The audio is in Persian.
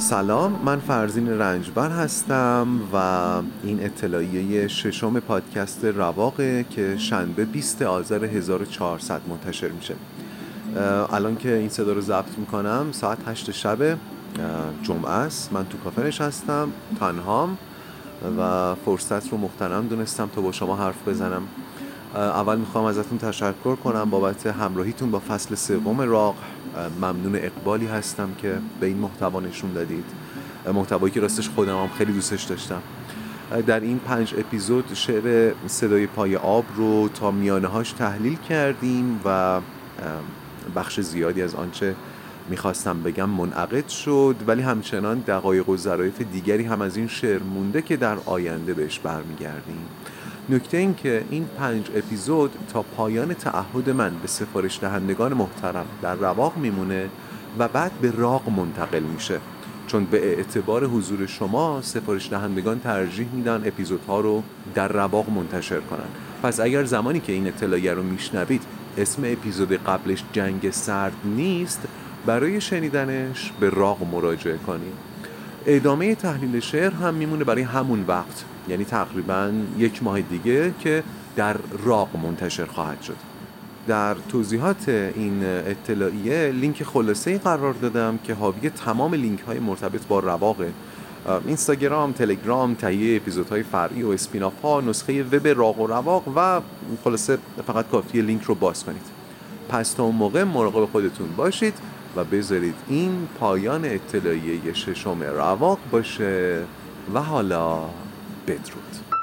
سلام من فرزین رنجبر هستم و این اطلاعیه ششم پادکست رواقه که شنبه 20 آذر 1400 منتشر میشه. الان که این صدا رو ضبط می‌کنم ساعت 8 شب جمعه است. من تو کافه نشستم تنهام و فرصت رو مختنم دونستم تا با شما حرف بزنم. اول می‌خوام ازتون تشکر کنم بابت همراهیتون با فصل سوم راق ممنون اقبالی هستم که به این محتوا نشون دادید. محتوایی که راستش خودم هم خیلی دوستش داشتم. در این پنج اپیزود شعر صدای پای آب رو تا میانه هاش تحلیل کردیم و بخش زیادی از آنچه می‌خواستم بگم منعقد شد. ولی همچنان دقایق و ظرایف دیگری هم از این شعر مونده که در آینده بهش برمیگردیم. نکته این که این پنج اپیزود تا پایان تعهد من به سفارش دهندگان محترم در رواق میمونه و بعد به راق منتقل میشه. چون به اعتبار حضور شما سفارش دهندگان ترجیح میدن اپیزودها رو در رواق منتشر کنن. پس اگر زمانی که این اطلاعیه رو میشنوید اسم اپیزود قبلش جنگ سرد نیست برای شنیدنش به راق مراجعه کنید. ادامه تحلیل شعر هم میمونه برای همون وقت یعنی تقریبا یک ماه دیگه که در راق منتشر خواهد شد. در توضیحات این اطلاعیه لینک خلاصه قرار دادم که حاوی تمام لینک های مرتبط با رواقه. اینستاگرام، تلگرام، تهیه اپیزودهای فرعی و spin-off ها، نسخه وب راق و رواق و خلاصه فقط کافیه لینک رو باز کنید. پس تا اون موقع مراقب خودتون باشید. و بذارید این پایان اطلاعیه ششم رواق باشه و حالا بدرود.